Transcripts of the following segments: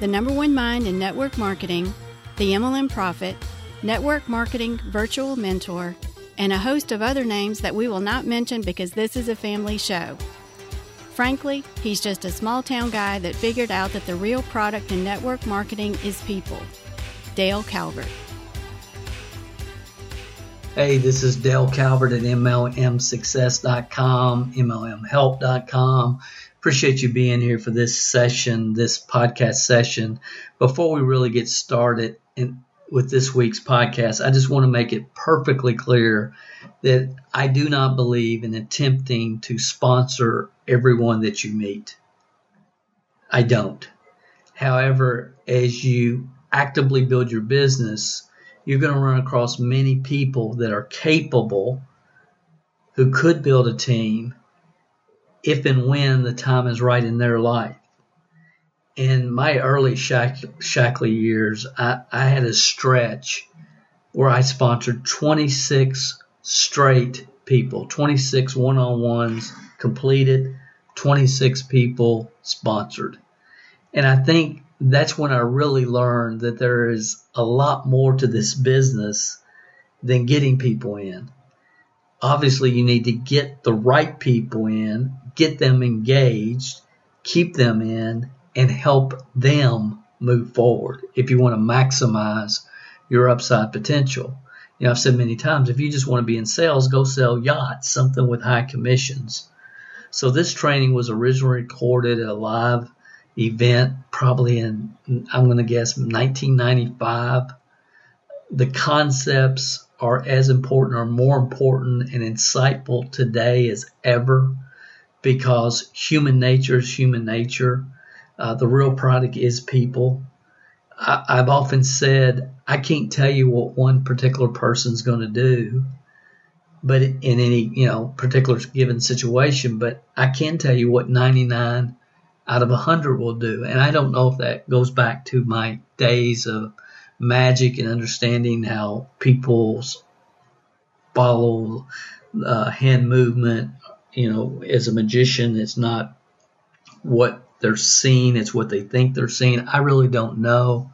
the number one mind in network marketing, the MLM Profit, network marketing virtual mentor, and a host of other names that we will not mention because this is a family show. Frankly, he's just a small town guy that figured out that the real product in network marketing is people. Dale Calvert. Hey, this is Dale Calvert at MLMSuccess.com, MLMHelp.com. Appreciate you being here for this session, this podcast session. Before we really get started in, with this week's podcast, I just want to make it perfectly clear that I do not believe in attempting to sponsor everyone that you meet. I don't. However, as you actively build your business, you're going to run across many people that are capable who could build a team if and when the time is right in their life. In my early Shack- Shaklee years, I, I had a stretch where I sponsored 26 straight people, 26 one on ones completed, 26 people sponsored. And I think that's when I really learned that there is a lot more to this business than getting people in. Obviously, you need to get the right people in, get them engaged, keep them in, and help them move forward if you want to maximize your upside potential. You know, I've said many times if you just want to be in sales, go sell yachts, something with high commissions. So this training was originally recorded at a live event, probably in, I'm going to guess, 1995. The concepts are as important or more important and insightful today as ever because human nature is human nature. Uh, the real product is people. I, I've often said I can't tell you what one particular person's going to do, but in any you know particular given situation, but I can tell you what 99 out of 100 will do, and I don't know if that goes back to my days of magic and understanding how people's follow uh, hand movement you know, as a magician, it's not what they're seeing, it's what they think they're seeing. I really don't know.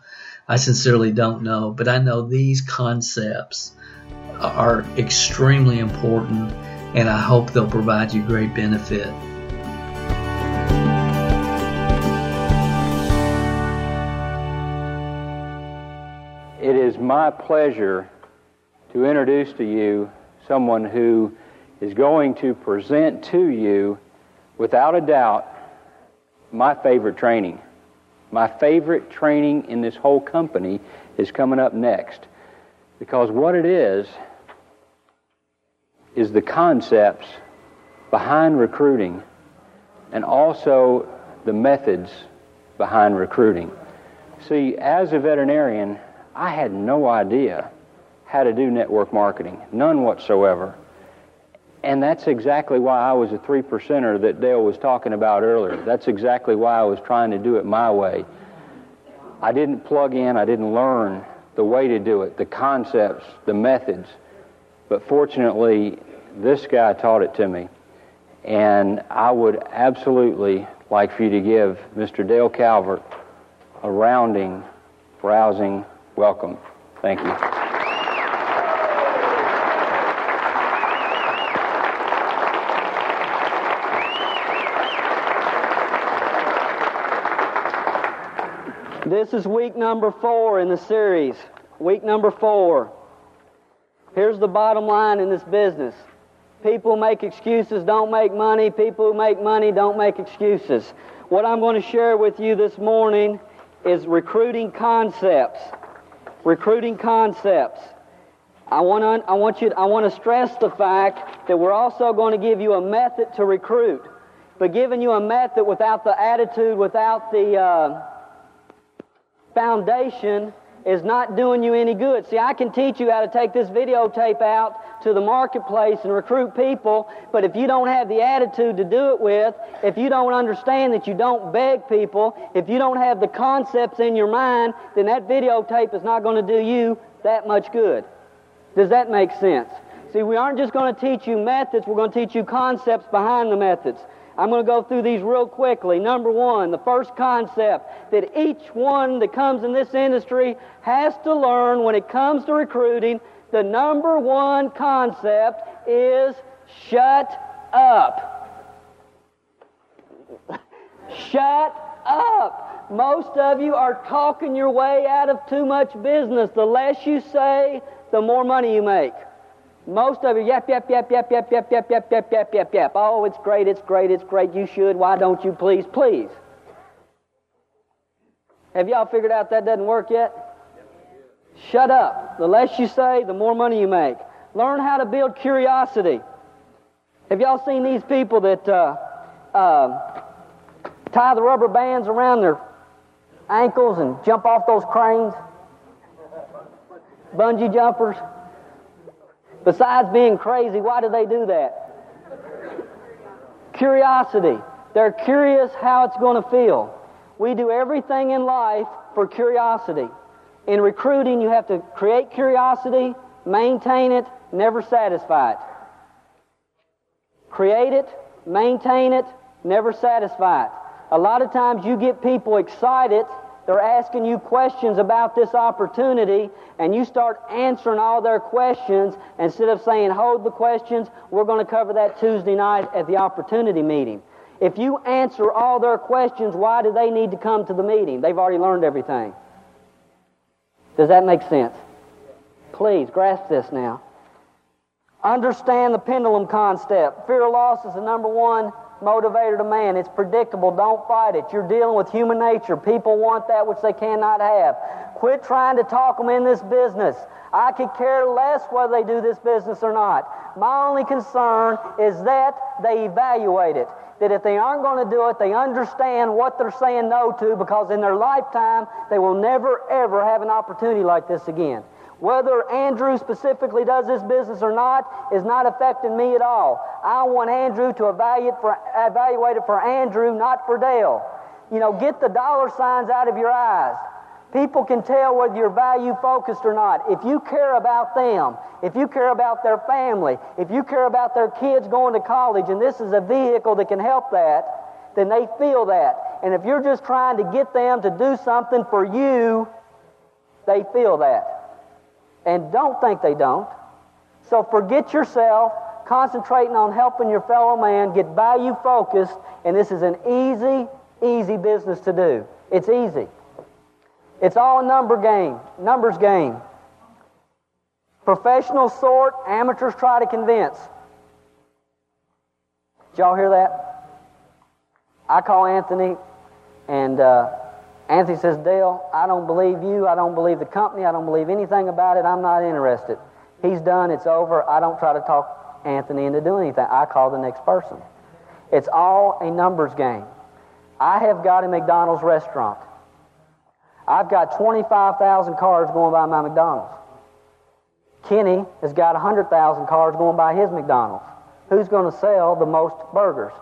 I sincerely don't know, but I know these concepts are extremely important and I hope they'll provide you great benefit. It is my pleasure to introduce to you someone who is going to present to you, without a doubt, my favorite training. My favorite training in this whole company is coming up next. Because what it is, is the concepts behind recruiting and also the methods behind recruiting. See, as a veterinarian, I had no idea how to do network marketing, none whatsoever. And that's exactly why I was a three percenter that Dale was talking about earlier. That's exactly why I was trying to do it my way. I didn't plug in, I didn't learn the way to do it, the concepts, the methods. But fortunately, this guy taught it to me. And I would absolutely like for you to give Mr. Dale Calvert a rounding, rousing welcome. Thank you. This is week number four in the series. Week number four. Here's the bottom line in this business. People make excuses, don't make money. People who make money don't make excuses. What I'm going to share with you this morning is recruiting concepts. Recruiting concepts. I want to, I want you, I want to stress the fact that we're also going to give you a method to recruit. But giving you a method without the attitude, without the, uh, foundation is not doing you any good. See, I can teach you how to take this videotape out to the marketplace and recruit people, but if you don't have the attitude to do it with, if you don't understand that you don't beg people, if you don't have the concepts in your mind, then that videotape is not going to do you that much good. Does that make sense? See, we aren't just going to teach you methods, we're going to teach you concepts behind the methods. I'm going to go through these real quickly. Number one, the first concept that each one that comes in this industry has to learn when it comes to recruiting, the number one concept is shut up. shut up. Most of you are talking your way out of too much business. The less you say, the more money you make. Most of you, yap, yap, yap, yap, yap, yap, yap, yap, yap, yap, yap, yap. Oh, it's great, it's great, it's great. You should. Why don't you please, please? Have y'all figured out that doesn't work yet? Shut up. The less you say, the more money you make. Learn how to build curiosity. Have y'all seen these people that uh, uh, tie the rubber bands around their ankles and jump off those cranes? Bungee jumpers. Besides being crazy, why do they do that? Curiosity. They're curious how it's going to feel. We do everything in life for curiosity. In recruiting, you have to create curiosity, maintain it, never satisfy it. Create it, maintain it, never satisfy it. A lot of times you get people excited they're asking you questions about this opportunity, and you start answering all their questions instead of saying, Hold the questions, we're going to cover that Tuesday night at the opportunity meeting. If you answer all their questions, why do they need to come to the meeting? They've already learned everything. Does that make sense? Please grasp this now. Understand the pendulum concept. Fear of loss is the number one motivator to man. It's predictable. Don't fight it. You're dealing with human nature. People want that which they cannot have. Quit trying to talk them in this business. I could care less whether they do this business or not. My only concern is that they evaluate it. That if they aren't going to do it, they understand what they're saying no to because in their lifetime they will never ever have an opportunity like this again. Whether Andrew specifically does this business or not is not affecting me at all. I want Andrew to evaluate, for, evaluate it for Andrew, not for Dale. You know, get the dollar signs out of your eyes. People can tell whether you're value focused or not. If you care about them, if you care about their family, if you care about their kids going to college, and this is a vehicle that can help that, then they feel that. And if you're just trying to get them to do something for you, they feel that. And don't think they don't. So forget yourself, concentrating on helping your fellow man, get value focused, and this is an easy, easy business to do. It's easy. It's all a number game, numbers game. Professional sort, amateurs try to convince. Did y'all hear that? I call Anthony, and uh, Anthony says, Dale, I don't believe you. I don't believe the company. I don't believe anything about it. I'm not interested. He's done. It's over. I don't try to talk Anthony into doing anything. I call the next person. It's all a numbers game. I have got a McDonald's restaurant. I've got 25,000 cars going by my McDonald's. Kenny has got 100,000 cars going by his McDonald's. Who's going to sell the most burgers?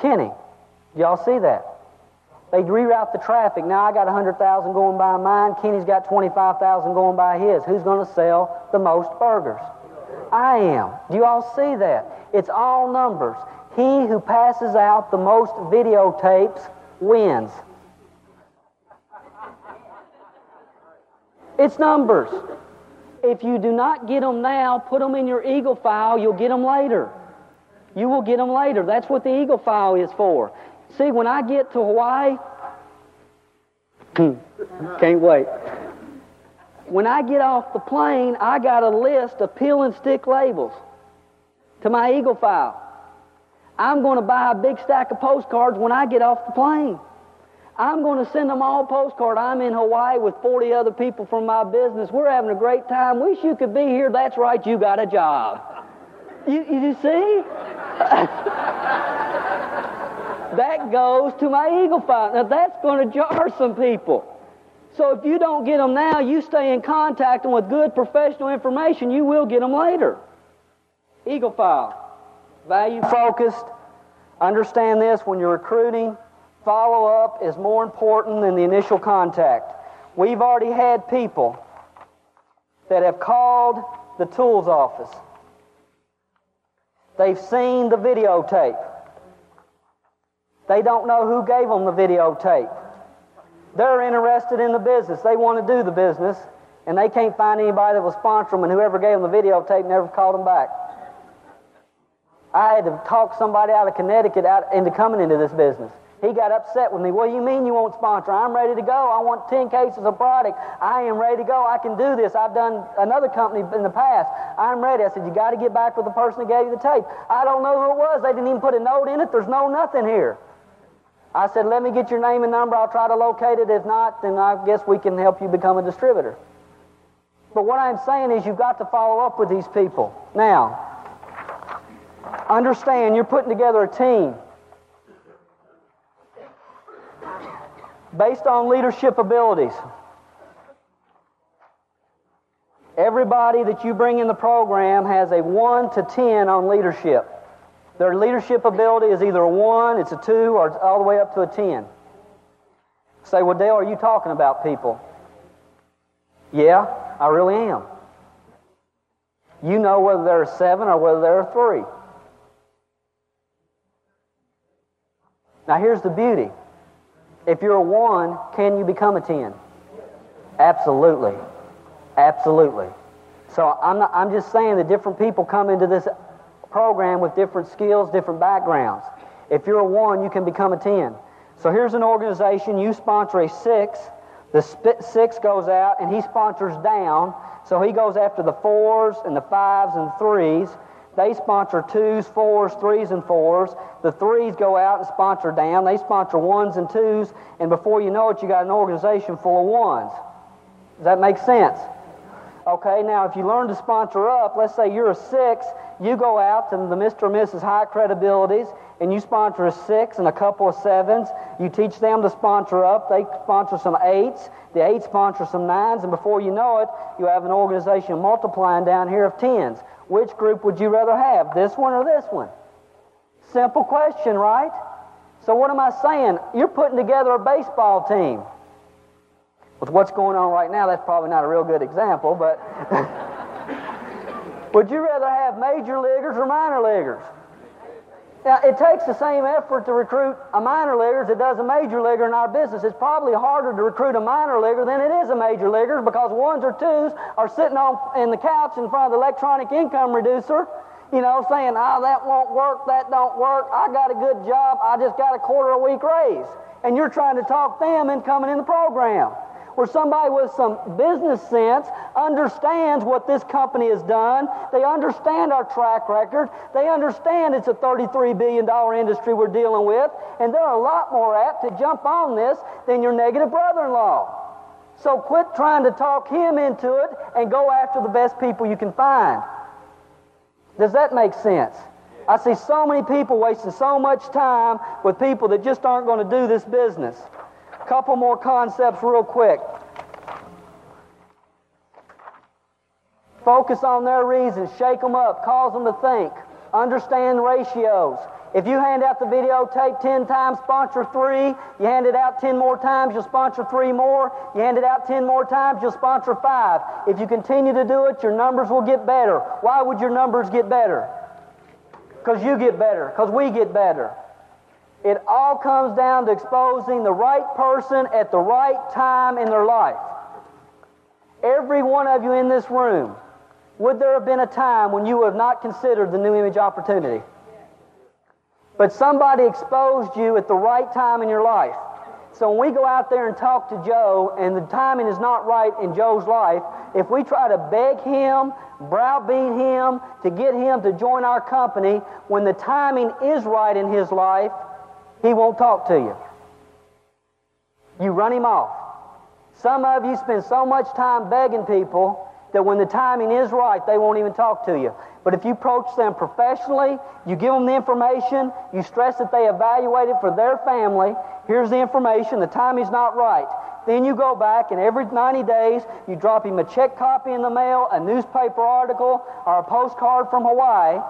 Kenny. Y'all see that? They reroute the traffic. Now I got 100,000 going by mine. Kenny's got 25,000 going by his. Who's going to sell the most burgers? I am. Do you all see that? It's all numbers. He who passes out the most videotapes wins. It's numbers. If you do not get them now, put them in your Eagle file, you'll get them later. You will get them later. That's what the Eagle file is for. See, when I get to Hawaii, hmm, can't wait. When I get off the plane, I got a list of peel and stick labels to my Eagle file. I'm going to buy a big stack of postcards when I get off the plane. I'm going to send them all postcard. I'm in Hawaii with 40 other people from my business. We're having a great time. Wish you could be here. That's right, you got a job. You, you see? that goes to my eagle file. Now that's going to jar some people. So if you don't get them now, you stay in contact and with good professional information, you will get them later. Eagle file. Value focused. Understand this when you're recruiting, follow up is more important than the initial contact. We've already had people that have called the tools office. They've seen the videotape. They don't know who gave them the videotape. They're interested in the business. They want to do the business, and they can't find anybody that will sponsor them, and whoever gave them the videotape never called them back. I had to talk somebody out of Connecticut out into coming into this business. He got upset with me. What do you mean you won't sponsor? I'm ready to go. I want 10 cases of product. I am ready to go. I can do this. I've done another company in the past. I'm ready. I said, You got to get back with the person that gave you the tape. I don't know who it was. They didn't even put a note in it. There's no nothing here. I said, Let me get your name and number. I'll try to locate it. If not, then I guess we can help you become a distributor. But what I'm saying is, you've got to follow up with these people. Now, understand you're putting together a team. based on leadership abilities. Everybody that you bring in the program has a 1 to 10 on leadership. Their leadership ability is either a 1, it's a 2, or it's all the way up to a 10. Say, well, Dale, are you talking about people? Yeah, I really am. You know whether they're a 7 or whether they're a 3. Now, here's the beauty if you're a one, can you become a 10? Absolutely. Absolutely. So I'm, not, I'm just saying that different people come into this program with different skills, different backgrounds. If you're a one, you can become a 10. So here's an organization, you sponsor a six, the six goes out and he sponsors down, so he goes after the fours and the fives and threes. They sponsor twos, fours, threes, and fours. The threes go out and sponsor down. They sponsor ones and twos, and before you know it, you got an organization full of ones. Does that make sense? Okay, now if you learn to sponsor up, let's say you're a six, you go out to the Mr. and Mrs. High Credibilities and you sponsor a six and a couple of sevens. You teach them to sponsor up. They sponsor some eights. The eights sponsor some nines, and before you know it, you have an organization multiplying down here of tens. Which group would you rather have, this one or this one? Simple question, right? So, what am I saying? You're putting together a baseball team. With what's going on right now, that's probably not a real good example, but would you rather have major leaguers or minor leaguers? Now, it takes the same effort to recruit a minor leaguer as it does a major leaguer in our business. It's probably harder to recruit a minor leaguer than it is a major leaguer because ones or twos are sitting on in the couch in front of the electronic income reducer, you know, saying, "Oh, that won't work, that don't work. I got a good job, I just got a quarter a week raise," and you're trying to talk them into coming in the program where somebody with some business sense understands what this company has done. They understand our track record. They understand it's a $33 billion industry we're dealing with, and they're a lot more apt to jump on this than your negative brother in law. So quit trying to talk him into it and go after the best people you can find. Does that make sense? I see so many people wasting so much time with people that just aren't going to do this business. Couple more concepts, real quick. Focus on their reasons, shake them up, cause them to think, understand ratios. If you hand out the videotape 10 times, sponsor three. You hand it out 10 more times, you'll sponsor three more. You hand it out 10 more times, you'll sponsor five. If you continue to do it, your numbers will get better. Why would your numbers get better? Because you get better, because we get better. It all comes down to exposing the right person at the right time in their life. Every one of you in this room, would there have been a time when you would have not considered the new image opportunity? But somebody exposed you at the right time in your life. So when we go out there and talk to Joe and the timing is not right in Joe's life, if we try to beg him, browbeat him to get him to join our company when the timing is right in his life, he won't talk to you. You run him off. Some of you spend so much time begging people, that when the timing is right, they won't even talk to you. But if you approach them professionally, you give them the information, you stress that they evaluate it for their family, here's the information, the timing's not right. Then you go back and every 90 days you drop him a check copy in the mail, a newspaper article, or a postcard from Hawaii,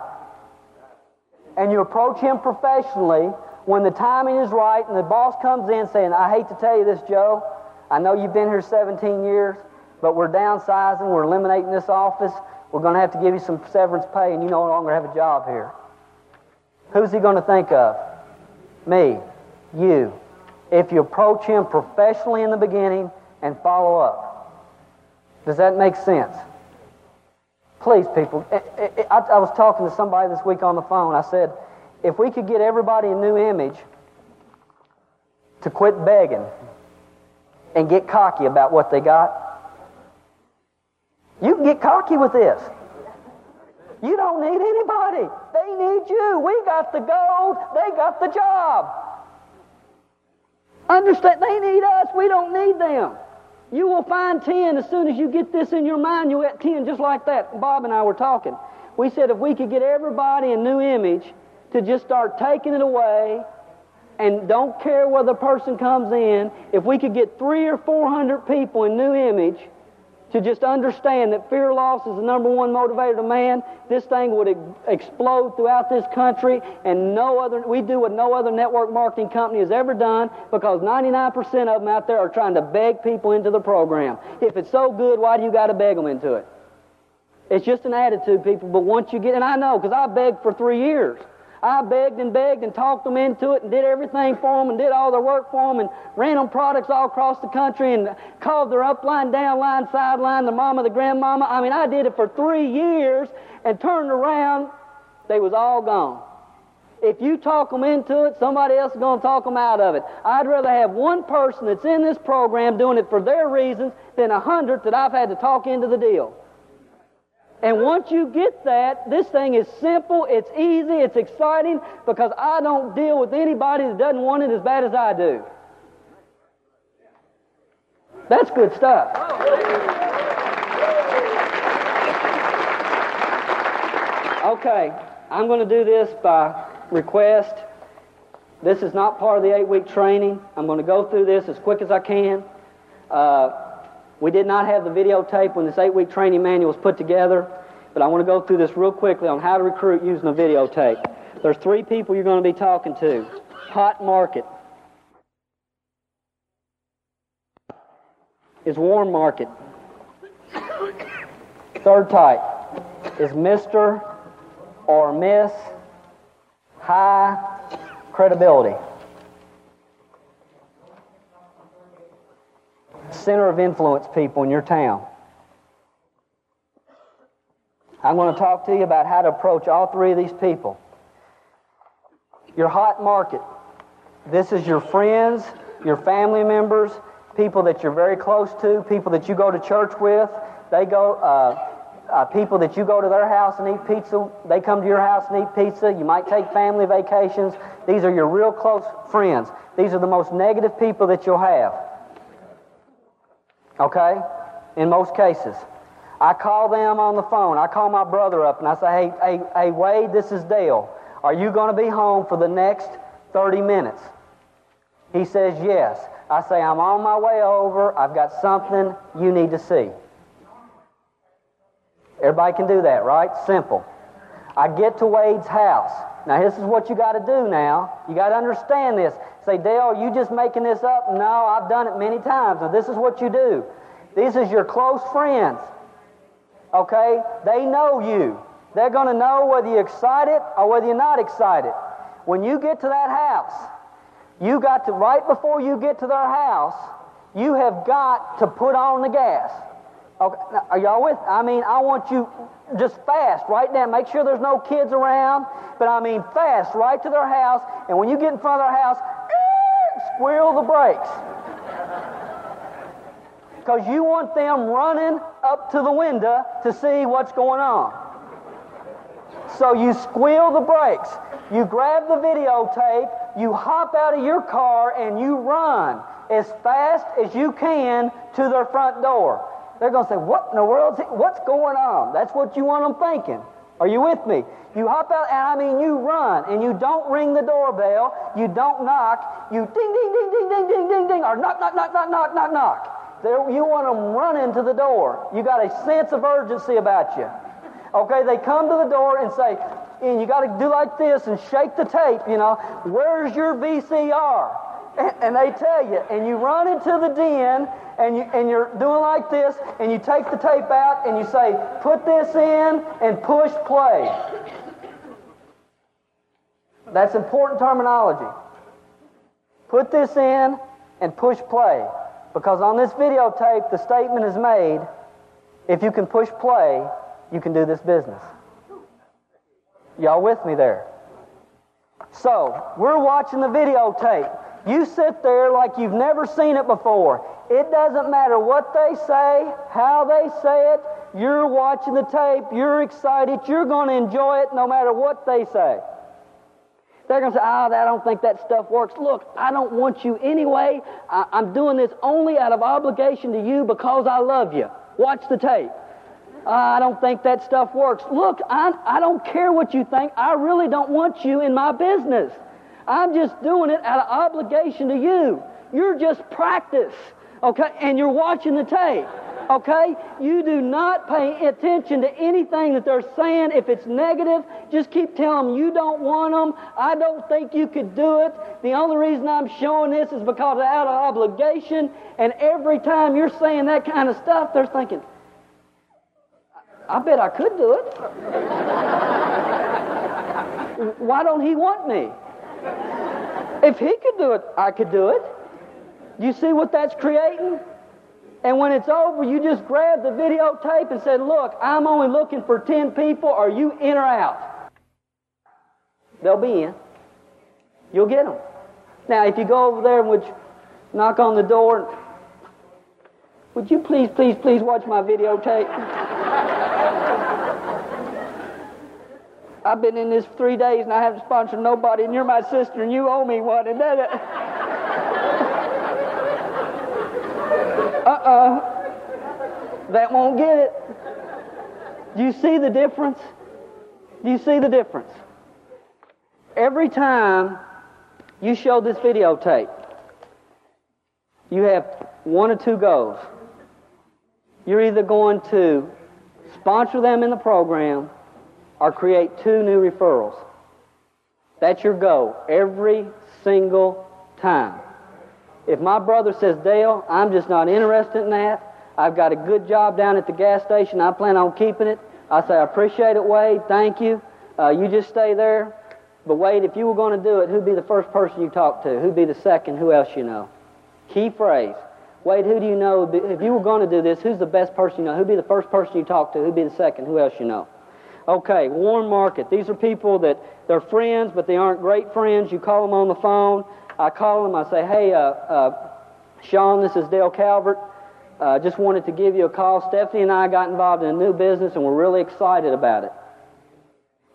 and you approach him professionally when the timing is right and the boss comes in saying, I hate to tell you this, Joe. I know you've been here 17 years, but we're downsizing, we're eliminating this office. We're going to have to give you some severance pay, and you no longer have a job here. Who's he going to think of? Me, you. If you approach him professionally in the beginning and follow up. Does that make sense? Please, people. I, was talking to somebody this week on the phone. I said, if we could get everybody a new image to quit begging and get cocky about what they got, you can get cocky with this. You don't need anybody. They need you. We got the gold. They got the job. Understand? They need us. We don't need them. You will find 10 as soon as you get this in your mind. You'll get 10 just like that. Bob and I were talking. We said if we could get everybody a new image to just start taking it away and don't care whether the person comes in, if we could get three or four hundred people in new image to just understand that fear loss is the number one motivator to man, this thing would explode throughout this country and no other, we do what no other network marketing company has ever done because 99% of them out there are trying to beg people into the program. If it's so good, why do you got to beg them into it? It's just an attitude, people, but once you get, and I know because I begged for three years. I begged and begged and talked them into it and did everything for them and did all their work for them and ran them products all across the country and called their upline, downline, sideline, the mama, the grandmama. I mean, I did it for three years and turned around, they was all gone. If you talk them into it, somebody else is going to talk them out of it. I'd rather have one person that's in this program doing it for their reasons than a hundred that I've had to talk into the deal. And once you get that, this thing is simple, it's easy, it's exciting because I don't deal with anybody that doesn't want it as bad as I do. That's good stuff. Okay, I'm going to do this by request. This is not part of the eight week training. I'm going to go through this as quick as I can. Uh, we did not have the videotape when this eight week training manual was put together, but I want to go through this real quickly on how to recruit using a videotape. There's three people you're going to be talking to. Hot market is warm market. Third type is Mr. or Miss High Credibility. Center of influence people in your town. I'm going to talk to you about how to approach all three of these people. Your hot market. This is your friends, your family members, people that you're very close to, people that you go to church with. They go, uh, uh, people that you go to their house and eat pizza. They come to your house and eat pizza. You might take family vacations. These are your real close friends. These are the most negative people that you'll have. Okay? In most cases. I call them on the phone. I call my brother up and I say, hey, hey, hey, Wade, this is Dale. Are you going to be home for the next 30 minutes? He says, yes. I say, I'm on my way over. I've got something you need to see. Everybody can do that, right? Simple. I get to Wade's house. Now, this is what you got to do now. You got to understand this. Say, Dale, you just making this up? No, I've done it many times. Now, this is what you do. These is your close friends. Okay? They know you. They're going to know whether you're excited or whether you're not excited. When you get to that house, you got to, right before you get to their house, you have got to put on the gas. Okay, now, are y'all with? I mean, I want you just fast, right now. Make sure there's no kids around, but I mean fast, right to their house. And when you get in front of their house, squeal the brakes. Because you want them running up to the window to see what's going on. So you squeal the brakes. You grab the videotape, you hop out of your car, and you run as fast as you can to their front door. They're going to say, What in the world? What's going on? That's what you want them thinking. Are you with me? You hop out, and I mean, you run, and you don't ring the doorbell, you don't knock, you ding, ding, ding, ding, ding, ding, ding, ding, or knock, knock, knock, knock, knock, knock, knock. You want them running to the door. You got a sense of urgency about you. Okay, they come to the door and say, and you got to do like this and shake the tape, you know, where's your VCR? And, they tell you, and you run into the den and, you, and you're doing like this, and you take the tape out and you say, put this in and push play. That's important terminology. Put this in and push play. Because on this videotape, the statement is made if you can push play, you can do this business. Y'all with me there? So, we're watching the videotape. You sit there like you've never seen it before. It doesn't matter what they say, how they say it. You're watching the tape. You're excited. You're going to enjoy it no matter what they say. They're going to say, oh, I don't think that stuff works. Look, I don't want you anyway. I'm doing this only out of obligation to you because I love you. Watch the tape. Uh, I don't think that stuff works. Look, I, I don't care what you think. I really don't want you in my business. I'm just doing it out of obligation to you. You're just practice, okay? And you're watching the tape, okay? You do not pay attention to anything that they're saying. If it's negative, just keep telling them you don't want them. I don't think you could do it. The only reason I'm showing this is because out of obligation. And every time you're saying that kind of stuff, they're thinking, I bet I could do it. Why don't he want me? If he could do it, I could do it. You see what that's creating? And when it's over, you just grab the videotape and say, Look, I'm only looking for 10 people. Are you in or out? They'll be in. You'll get them. Now, if you go over there and would knock on the door, would you please, please, please watch my videotape? I've been in this three days and I haven't sponsored nobody, and you're my sister and you owe me one. And that. It. Uh uh. That won't get it. Do you see the difference? Do you see the difference? Every time you show this videotape, you have one or two goals. You're either going to sponsor them in the program or create two new referrals. That's your goal every single time. If my brother says, Dale, I'm just not interested in that, I've got a good job down at the gas station, I plan on keeping it, I say, I appreciate it, Wade, thank you. Uh, you just stay there. But Wade, if you were going to do it, who'd be the first person you talk to? Who'd be the second? Who else you know? Key phrase. Wade, who do you know? If you were going to do this, who's the best person you know? Who'd be the first person you talk to? Who'd be the second? Who else you know? Okay, warm market. These are people that they're friends, but they aren't great friends. You call them on the phone. I call them. I say, hey, uh, uh, Sean, this is Dale Calvert. Uh, just wanted to give you a call. Stephanie and I got involved in a new business, and we're really excited about it.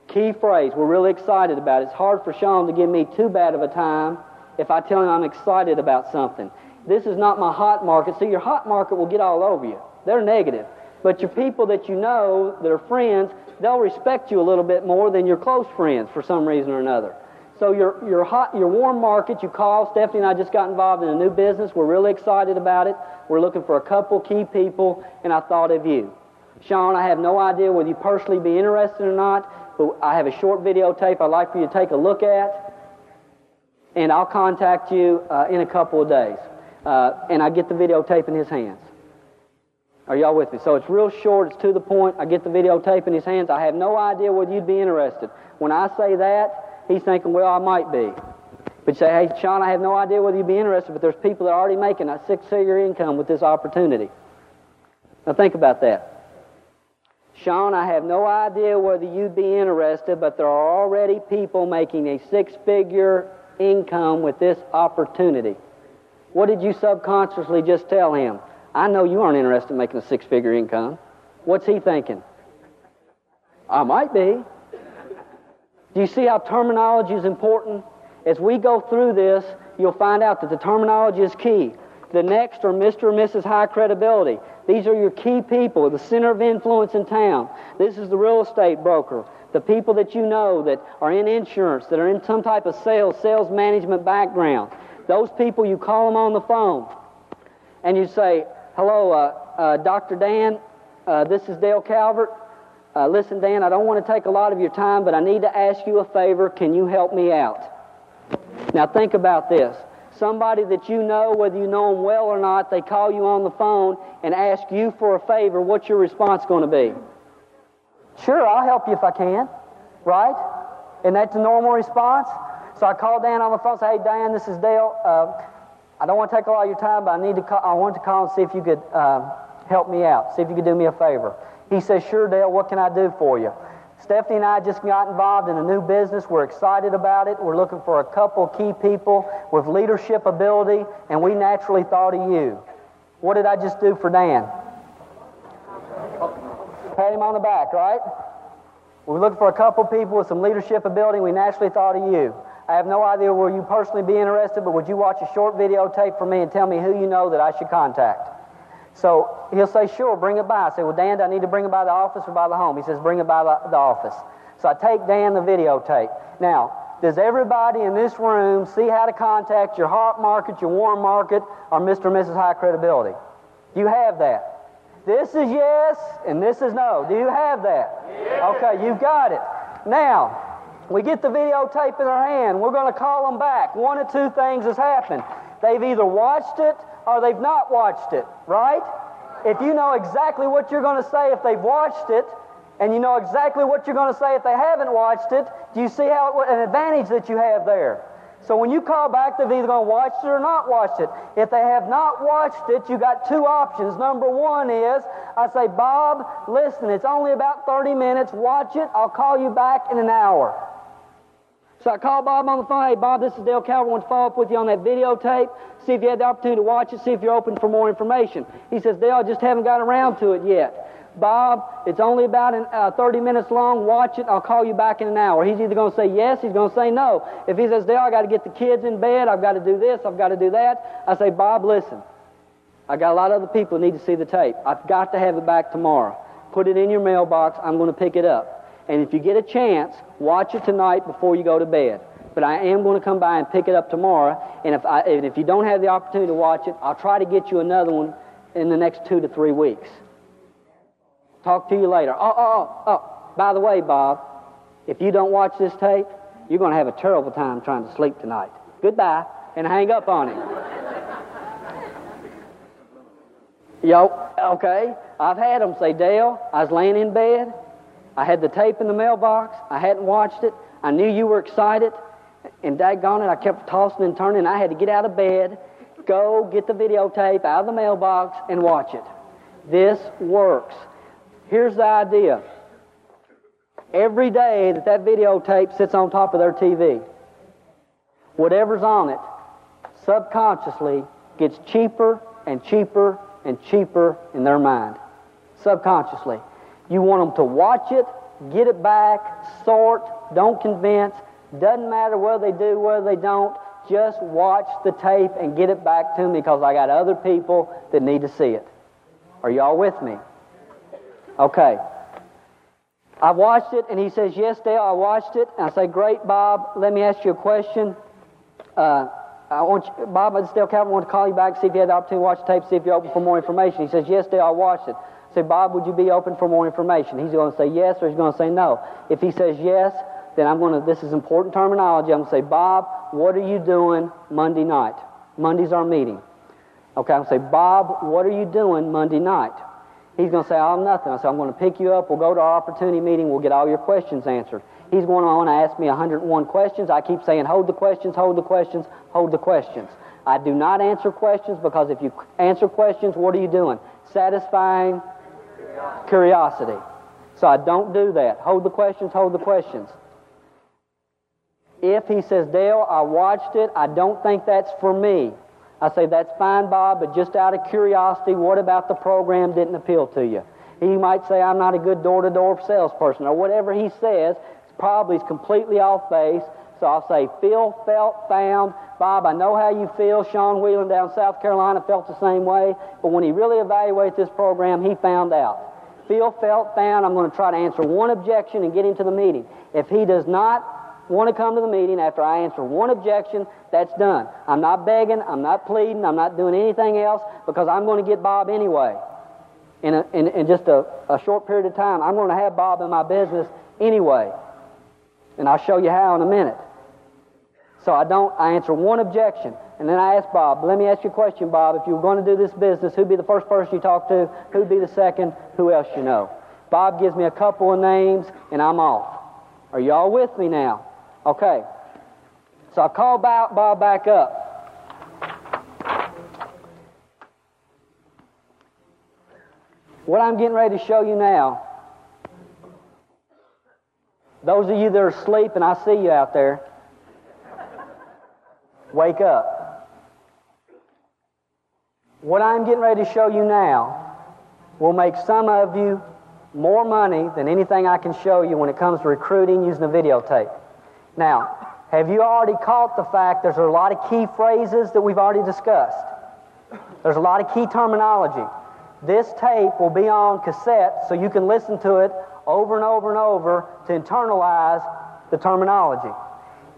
Key phrase, we're really excited about it. It's hard for Sean to give me too bad of a time if I tell him I'm excited about something. This is not my hot market. See, your hot market will get all over you. They're negative. But your people that you know that are friends, they'll respect you a little bit more than your close friends for some reason or another. So your, your hot, your warm market, you call. Stephanie and I just got involved in a new business. We're really excited about it. We're looking for a couple key people, and I thought of you. Sean, I have no idea whether you personally be interested or not, but I have a short videotape I'd like for you to take a look at, and I'll contact you uh, in a couple of days. Uh, and I get the videotape in his hands. Are y'all with me? So it's real short, it's to the point. I get the videotape in his hands. I have no idea whether you'd be interested. When I say that, he's thinking, well, I might be. But you say, hey, Sean, I have no idea whether you'd be interested, but there's people that are already making a six figure income with this opportunity. Now think about that. Sean, I have no idea whether you'd be interested, but there are already people making a six figure income with this opportunity. What did you subconsciously just tell him? I know you aren't interested in making a six figure income. What's he thinking? I might be. Do you see how terminology is important? As we go through this, you'll find out that the terminology is key. The next are Mr. or Mrs. High Credibility. These are your key people, the center of influence in town. This is the real estate broker, the people that you know that are in insurance, that are in some type of sales, sales management background. Those people, you call them on the phone and you say, Hello, uh, uh, Dr. Dan, uh, this is Dale Calvert. Uh, listen, Dan, I don't want to take a lot of your time, but I need to ask you a favor. Can you help me out? Now, think about this. Somebody that you know, whether you know them well or not, they call you on the phone and ask you for a favor. What's your response going to be? Sure, I'll help you if I can. Right? And that's a normal response? So I call Dan on the phone say, Hey, Dan, this is Dale. I don't want to take a lot of your time, but I need to call, I want to call and see if you could uh, help me out, see if you could do me a favor. He says, Sure, Dale, what can I do for you? Stephanie and I just got involved in a new business. We're excited about it. We're looking for a couple key people with leadership ability, and we naturally thought of you. What did I just do for Dan? Pat him on the back, right? We're looking for a couple people with some leadership ability. We naturally thought of you. I have no idea where you personally be interested, but would you watch a short videotape for me and tell me who you know that I should contact? So he'll say, sure, bring it by. I say, well, Dan, I need to bring it by the office or by the home? He says, bring it by the, the office. So I take Dan the videotape. Now, does everybody in this room see how to contact your hot market, your warm market, or Mr. and Mrs. High Credibility? You have that? This is yes, and this is no. Do you have that? Yes. Okay, you've got it. Now, we get the videotape in our hand. We're going to call them back. One of two things has happened. They've either watched it or they've not watched it, right? If you know exactly what you're going to say if they've watched it, and you know exactly what you're going to say if they haven't watched it, do you see how an advantage that you have there? So when you call back, they've either going to watch it or not watch it. If they have not watched it, you got two options. Number one is I say, Bob, listen, it's only about 30 minutes. Watch it. I'll call you back in an hour. So I called Bob on the phone. Hey, Bob, this is Dale Calvert. I want to follow up with you on that videotape. See if you had the opportunity to watch it. See if you're open for more information. He says, Dale, I just haven't got around to it yet. Bob, it's only about an, uh, 30 minutes long. Watch it. I'll call you back in an hour. He's either going to say yes, he's going to say no. If he says, Dale, I got to get the kids in bed. I've got to do this. I've got to do that. I say, Bob, listen. I got a lot of other people need to see the tape. I've got to have it back tomorrow. Put it in your mailbox. I'm going to pick it up. And if you get a chance, watch it tonight before you go to bed. But I am going to come by and pick it up tomorrow. And if, I, and if you don't have the opportunity to watch it, I'll try to get you another one in the next two to three weeks. Talk to you later. Oh, oh, oh, oh. By the way, Bob, if you don't watch this tape, you're going to have a terrible time trying to sleep tonight. Goodbye. And hang up on him. Yo, okay. I've had them say, Dale, I was laying in bed. I had the tape in the mailbox. I hadn't watched it. I knew you were excited. And daggone it, I kept tossing and turning. I had to get out of bed, go get the videotape out of the mailbox, and watch it. This works. Here's the idea. Every day that that videotape sits on top of their TV, whatever's on it, subconsciously gets cheaper and cheaper and cheaper in their mind. Subconsciously. You want them to watch it, get it back, sort, don't convince. Doesn't matter whether they do, whether they don't. Just watch the tape and get it back to me because I got other people that need to see it. Are y'all with me? Okay. I watched it, and he says, Yes, Dale, I watched it. And I say, Great, Bob. Let me ask you a question. Uh, I want you, Bob, just Dale Calvert want to call you back, see if you had the opportunity to watch the tape, see if you're open for more information. He says, Yes, Dale, I watched it I say, Bob, would you be open for more information? He's going to say yes or he's going to say no. If he says yes, then I'm going to, this is important terminology. I'm going to say, Bob, what are you doing Monday night? Monday's our meeting. Okay, I'm going to say, Bob, what are you doing Monday night? He's going to say, I'm nothing. I say, I'm going to pick you up. We'll go to our opportunity meeting. We'll get all your questions answered. He's going on to ask me 101 questions. I keep saying, hold the questions, hold the questions, hold the questions. I do not answer questions because if you answer questions, what are you doing? Satisfying Curiosity. So I don't do that. Hold the questions, hold the questions. If he says, Dale, I watched it, I don't think that's for me. I say, that's fine, Bob, but just out of curiosity, what about the program didn't appeal to you? He might say, I'm not a good door to door salesperson, or whatever he says, it's probably is completely off base. So I'll say, feel, felt, found. Bob, I know how you feel. Sean Whelan down South Carolina felt the same way. But when he really evaluated this program, he found out. Feel, felt, found. I'm going to try to answer one objection and get him to the meeting. If he does not want to come to the meeting after I answer one objection, that's done. I'm not begging, I'm not pleading, I'm not doing anything else because I'm going to get Bob anyway. In, a, in, in just a, a short period of time, I'm going to have Bob in my business anyway. And I'll show you how in a minute. So I don't, I answer one objection. And then I ask Bob, let me ask you a question, Bob. If you were going to do this business, who'd be the first person you talk to? Who'd be the second? Who else you know? Bob gives me a couple of names, and I'm off. Are you all with me now? Okay. So I call Bob back up. What I'm getting ready to show you now, those of you that are asleep, and I see you out there, wake up. What I'm getting ready to show you now will make some of you more money than anything I can show you when it comes to recruiting using a videotape. Now, have you already caught the fact there's a lot of key phrases that we've already discussed? There's a lot of key terminology. This tape will be on cassette so you can listen to it over and over and over to internalize the terminology.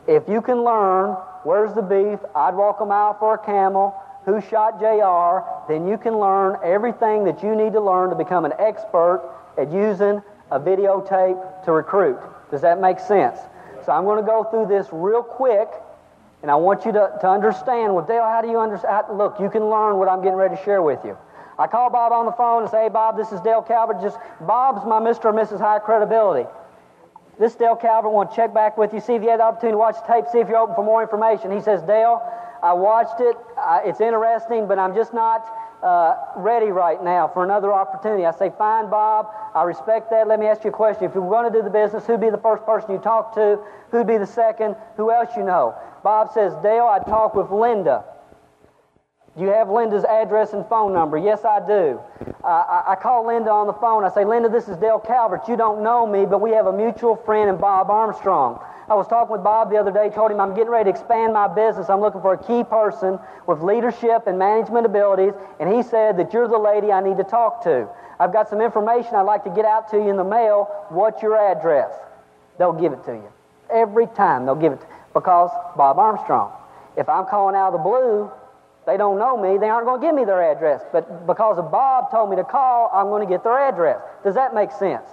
If you can learn where's the beef, I'd walk a mile for a camel, who shot JR, then you can learn everything that you need to learn to become an expert at using a videotape to recruit. Does that make sense? So I'm going to go through this real quick, and I want you to, to understand. Well, Dale, how do you understand? Look, you can learn what I'm getting ready to share with you. I call Bob on the phone and say, hey, Bob, this is Dale Calvert. Just Bob's my Mr. or Mrs. High Credibility. This Dale Calvert want to check back with you, see if you had the opportunity to watch the tape, see if you're open for more information. He says, Dale, I watched it. It's interesting, but I'm just not uh, ready right now for another opportunity. I say, fine, Bob. I respect that. Let me ask you a question. If you were going to do the business, who'd be the first person you talk to? Who'd be the second? Who else you know? Bob says, Dale, I talk with Linda. Do you have Linda's address and phone number? Yes, I do. Uh, I, I, call Linda on the phone. I say, Linda, this is Dale Calvert. You don't know me, but we have a mutual friend in Bob Armstrong. I was talking with Bob the other day, told him I'm getting ready to expand my business. I'm looking for a key person with leadership and management abilities, and he said that you're the lady I need to talk to. I've got some information I'd like to get out to you in the mail. What's your address? They'll give it to you. Every time they'll give it to you because Bob Armstrong. If I'm calling out of the blue, they don't know me, they aren't going to give me their address. But because of Bob told me to call, I'm going to get their address. Does that make sense?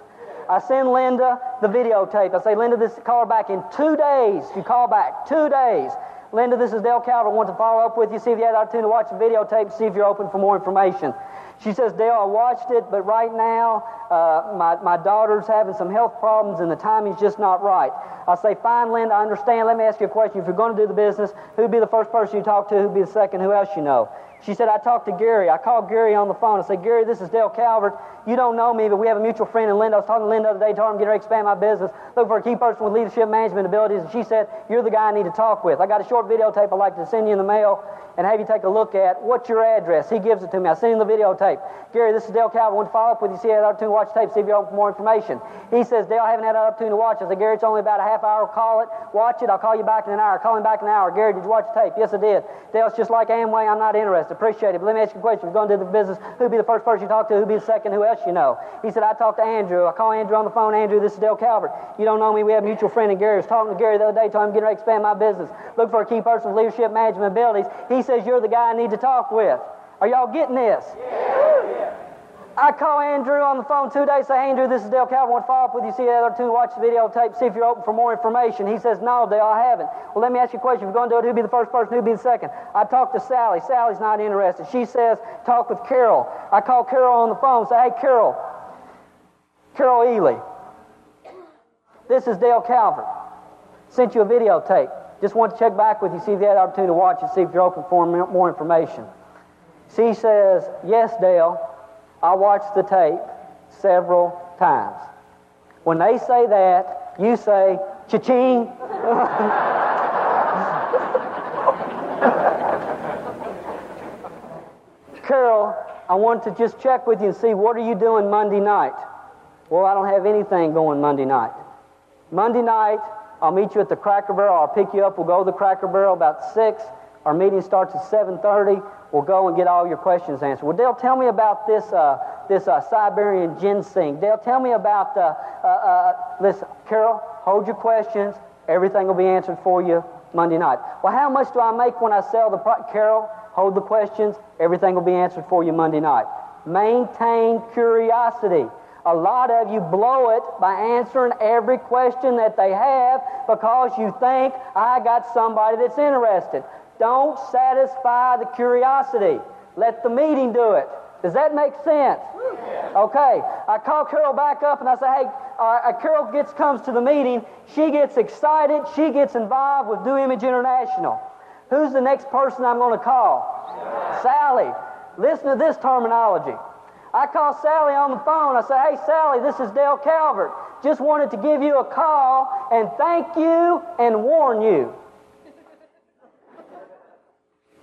I send Linda the videotape. I say, Linda, this call her back in two days. You call back two days. Linda, this is Dale Calvert. I want to follow up with you, see if you had the opportunity to watch the videotape, see if you're open for more information. She says, Dale, I watched it, but right now uh, my, my daughter's having some health problems and the timing's just not right. I say, fine, Linda, I understand. Let me ask you a question. If you're going to do the business, who'd be the first person you talk to? Who'd be the second? Who else you know? She said, I talked to Gary. I called Gary on the phone. I said, Gary, this is Dale Calvert. You don't know me, but we have a mutual friend in Linda. I was talking to Linda the other day, told her to expand my business, looking for a key person with leadership management abilities. And she said, You're the guy I need to talk with. I got a short videotape I'd like to send you in the mail and have you take a look at. What's your address? He gives it to me. I send him the videotape. Gary, this is Dale Calvert. I want to follow up with you, see you had an opportunity to watch tape, see if open for more information. He says, Dale, I haven't had an opportunity to watch. I said, Gary, it's only about a half hour. Call it, watch it. I'll call you back in an hour. Call him back in an hour. Gary, did you watch the tape? Yes, I did. Dale, it's just like Amway. I'm not interested. Appreciate it. But let me ask you a question. If you're going to do the business, who'd be the first person you talk to? Who'd be the second? Who else you know? He said, I talked to Andrew. I call Andrew on the phone. Andrew, this is Dale Calvert. You don't know me. We have a mutual friend, and Gary was talking to Gary the other day, told him I'm getting ready to expand my business. Look for a key person with leadership management abilities. He says, You're the guy I need to talk with. Are y'all getting this? Yeah. I call Andrew on the phone two days, say, hey, Andrew, this is Dale Calvert. I want to follow up with you, see the other two, watch the videotape, see if you're open for more information. He says, no, Dale, I haven't. Well, let me ask you a question. If you're going to do it, who'd be the first person, who'd be the second? I talked to Sally. Sally's not interested. She says, talk with Carol. I call Carol on the phone, say, hey, Carol, Carol Ely, this is Dale Calvert. Sent you a videotape. Just want to check back with you, see if you had opportunity to watch it, see if you're open for more information. She says, Yes, Dale, I watched the tape several times. When they say that, you say, cha-ching. Carol, I want to just check with you and see what are you doing Monday night? Well, I don't have anything going Monday night. Monday night, I'll meet you at the Cracker Barrel. I'll pick you up. We'll go to the Cracker Barrel about 6. Our meeting starts at 7.30. We'll go and get all your questions answered. Well, Dale, tell me about this, uh, this uh, Siberian ginseng. Dale, tell me about, uh, uh, uh, listen, Carol, hold your questions. Everything will be answered for you Monday night. Well, how much do I make when I sell the pro- Carol, hold the questions. Everything will be answered for you Monday night. Maintain curiosity. A lot of you blow it by answering every question that they have because you think, I got somebody that's interested. Don't satisfy the curiosity. Let the meeting do it. Does that make sense? Okay. I call Carol back up and I say, hey, uh, Carol gets comes to the meeting. She gets excited. She gets involved with New Image International. Who's the next person I'm going to call? Sally. Listen to this terminology. I call Sally on the phone. I say, hey, Sally, this is Dale Calvert. Just wanted to give you a call and thank you and warn you.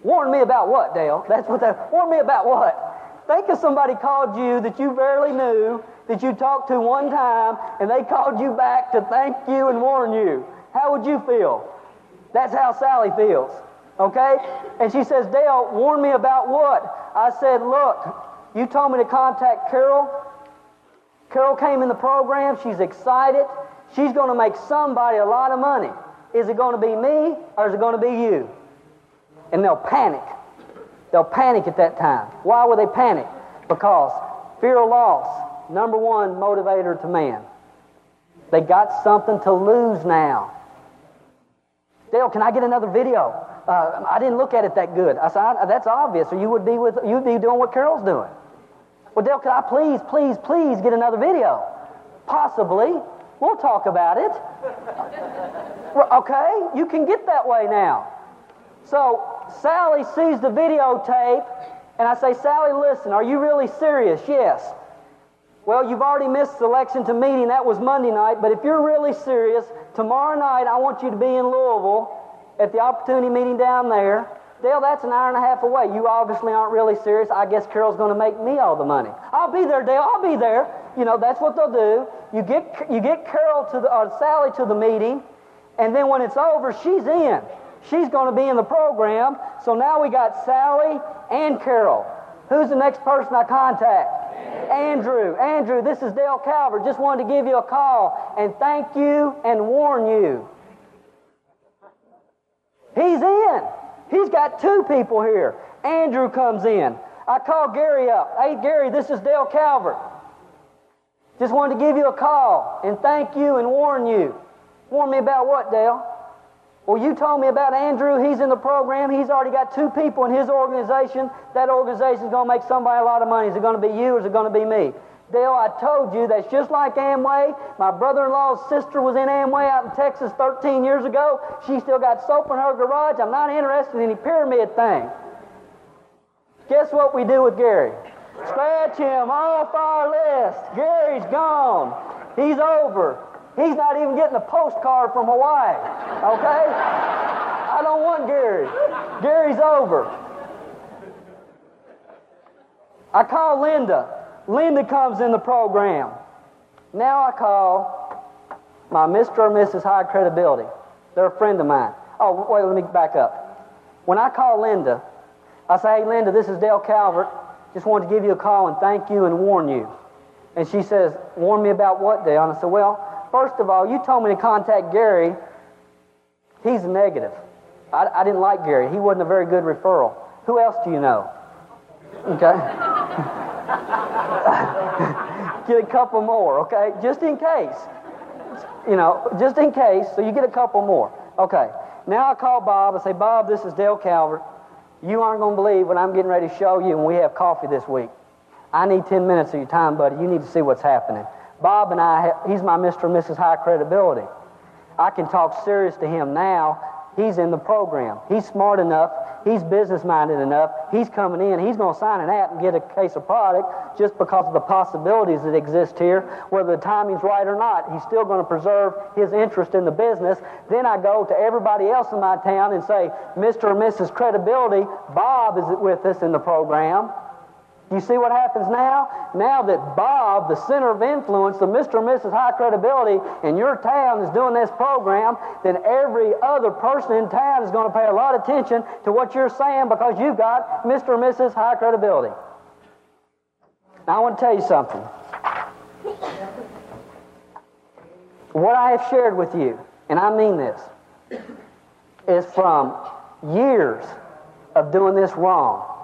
warn me about what, Dale? That's what that, warn me about what? Think of somebody called you that you barely knew, that you talked to one time, and they called you back to thank you and warn you. How would you feel? That's how Sally feels. Okay? And she says, Dale, warn me about what? I said, look, you told me to contact Carol. Carol came in the program. She's excited. She's going to make somebody a lot of money. Is it going to be me or is it going to be you? And they'll panic. They'll panic at that time. Why would they panic? Because fear of loss, number one motivator to man. They got something to lose now. Dale, can I get another video? Uh, I didn't look at it that good. I said, that's obvious, or you would be with you'd be doing what Carol's doing. Well, Dale, could I please, please, please get another video? Possibly. We'll talk about it. okay? You can get that way now. So Sally sees the videotape, and I say, Sally, listen, are you really serious? Yes. Well, you've already missed the selection to meeting. That was Monday night. But if you're really serious, tomorrow night I want you to be in Louisville at the opportunity meeting down there. Dale, that's an hour and a half away. You obviously aren't really serious. I guess Carol's going to make me all the money. I'll be there, Dale. I'll be there. You know, that's what they'll do. You get, you get Carol to the, or Sally to the meeting, and then when it's over, she's in. She's going to be in the program. So now we got Sally and Carol. Who's the next person I contact? Andrew. Andrew, this is Dale Calvert. Just wanted to give you a call and thank you and warn you. He's in. He's got two people here. Andrew comes in. I call Gary up. Hey, Gary, this is Dale Calvert. Just wanted to give you a call and thank you and warn you. Warn me about what, Dale? Well, you told me about Andrew. He's in the program. He's already got two people in his organization. That organization's going to make somebody a lot of money. Is it going to be you or is it going to be me? Dale, I told you that's just like Amway. My brother in law's sister was in Amway out in Texas 13 years ago. She still got soap in her garage. I'm not interested in any pyramid thing. Guess what we do with Gary? Scratch him off our list. Gary's gone. He's over. He's not even getting a postcard from Hawaii. Okay? I don't want Gary. Gary's over. I call Linda. Linda comes in the program. Now I call my Mr. or Mrs. High Credibility. They're a friend of mine. Oh, wait, let me back up. When I call Linda, I say, hey, Linda, this is Dale Calvert. Just wanted to give you a call and thank you and warn you. And she says, warn me about what, Dale? And I said, well, first of all, you told me to contact Gary. He's a negative. I, I didn't like Gary. He wasn't a very good referral. Who else do you know? Okay. get a couple more, okay? Just in case. You know, just in case, so you get a couple more. Okay. Now I call Bob. I say, Bob, this is Dale Calvert. You aren't going to believe what I'm getting ready to show you when we have coffee this week. I need 10 minutes of your time, buddy. You need to see what's happening. Bob and I, he's my Mr. and Mrs. High Credibility. I can talk serious to him now He's in the program. He's smart enough. He's business minded enough. He's coming in. He's going to sign an app and get a case of product just because of the possibilities that exist here. Whether the timing's right or not, he's still going to preserve his interest in the business. Then I go to everybody else in my town and say, Mr. or Mrs. Credibility, Bob is with us in the program. You see what happens now? Now that Bob, the center of influence, the Mr. and Mrs. High Credibility in your town is doing this program, then every other person in town is going to pay a lot of attention to what you're saying because you've got Mr. and Mrs. High Credibility. Now I want to tell you something. What I have shared with you, and I mean this, is from years of doing this wrong.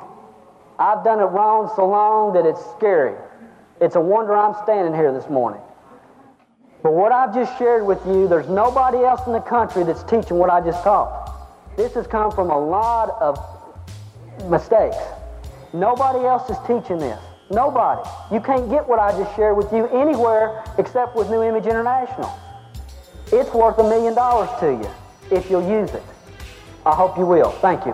I've done it wrong so long that it's scary. It's a wonder I'm standing here this morning. But what I've just shared with you, there's nobody else in the country that's teaching what I just taught. This has come from a lot of mistakes. Nobody else is teaching this. Nobody. You can't get what I just shared with you anywhere except with New Image International. It's worth a million dollars to you if you'll use it. I hope you will. Thank you.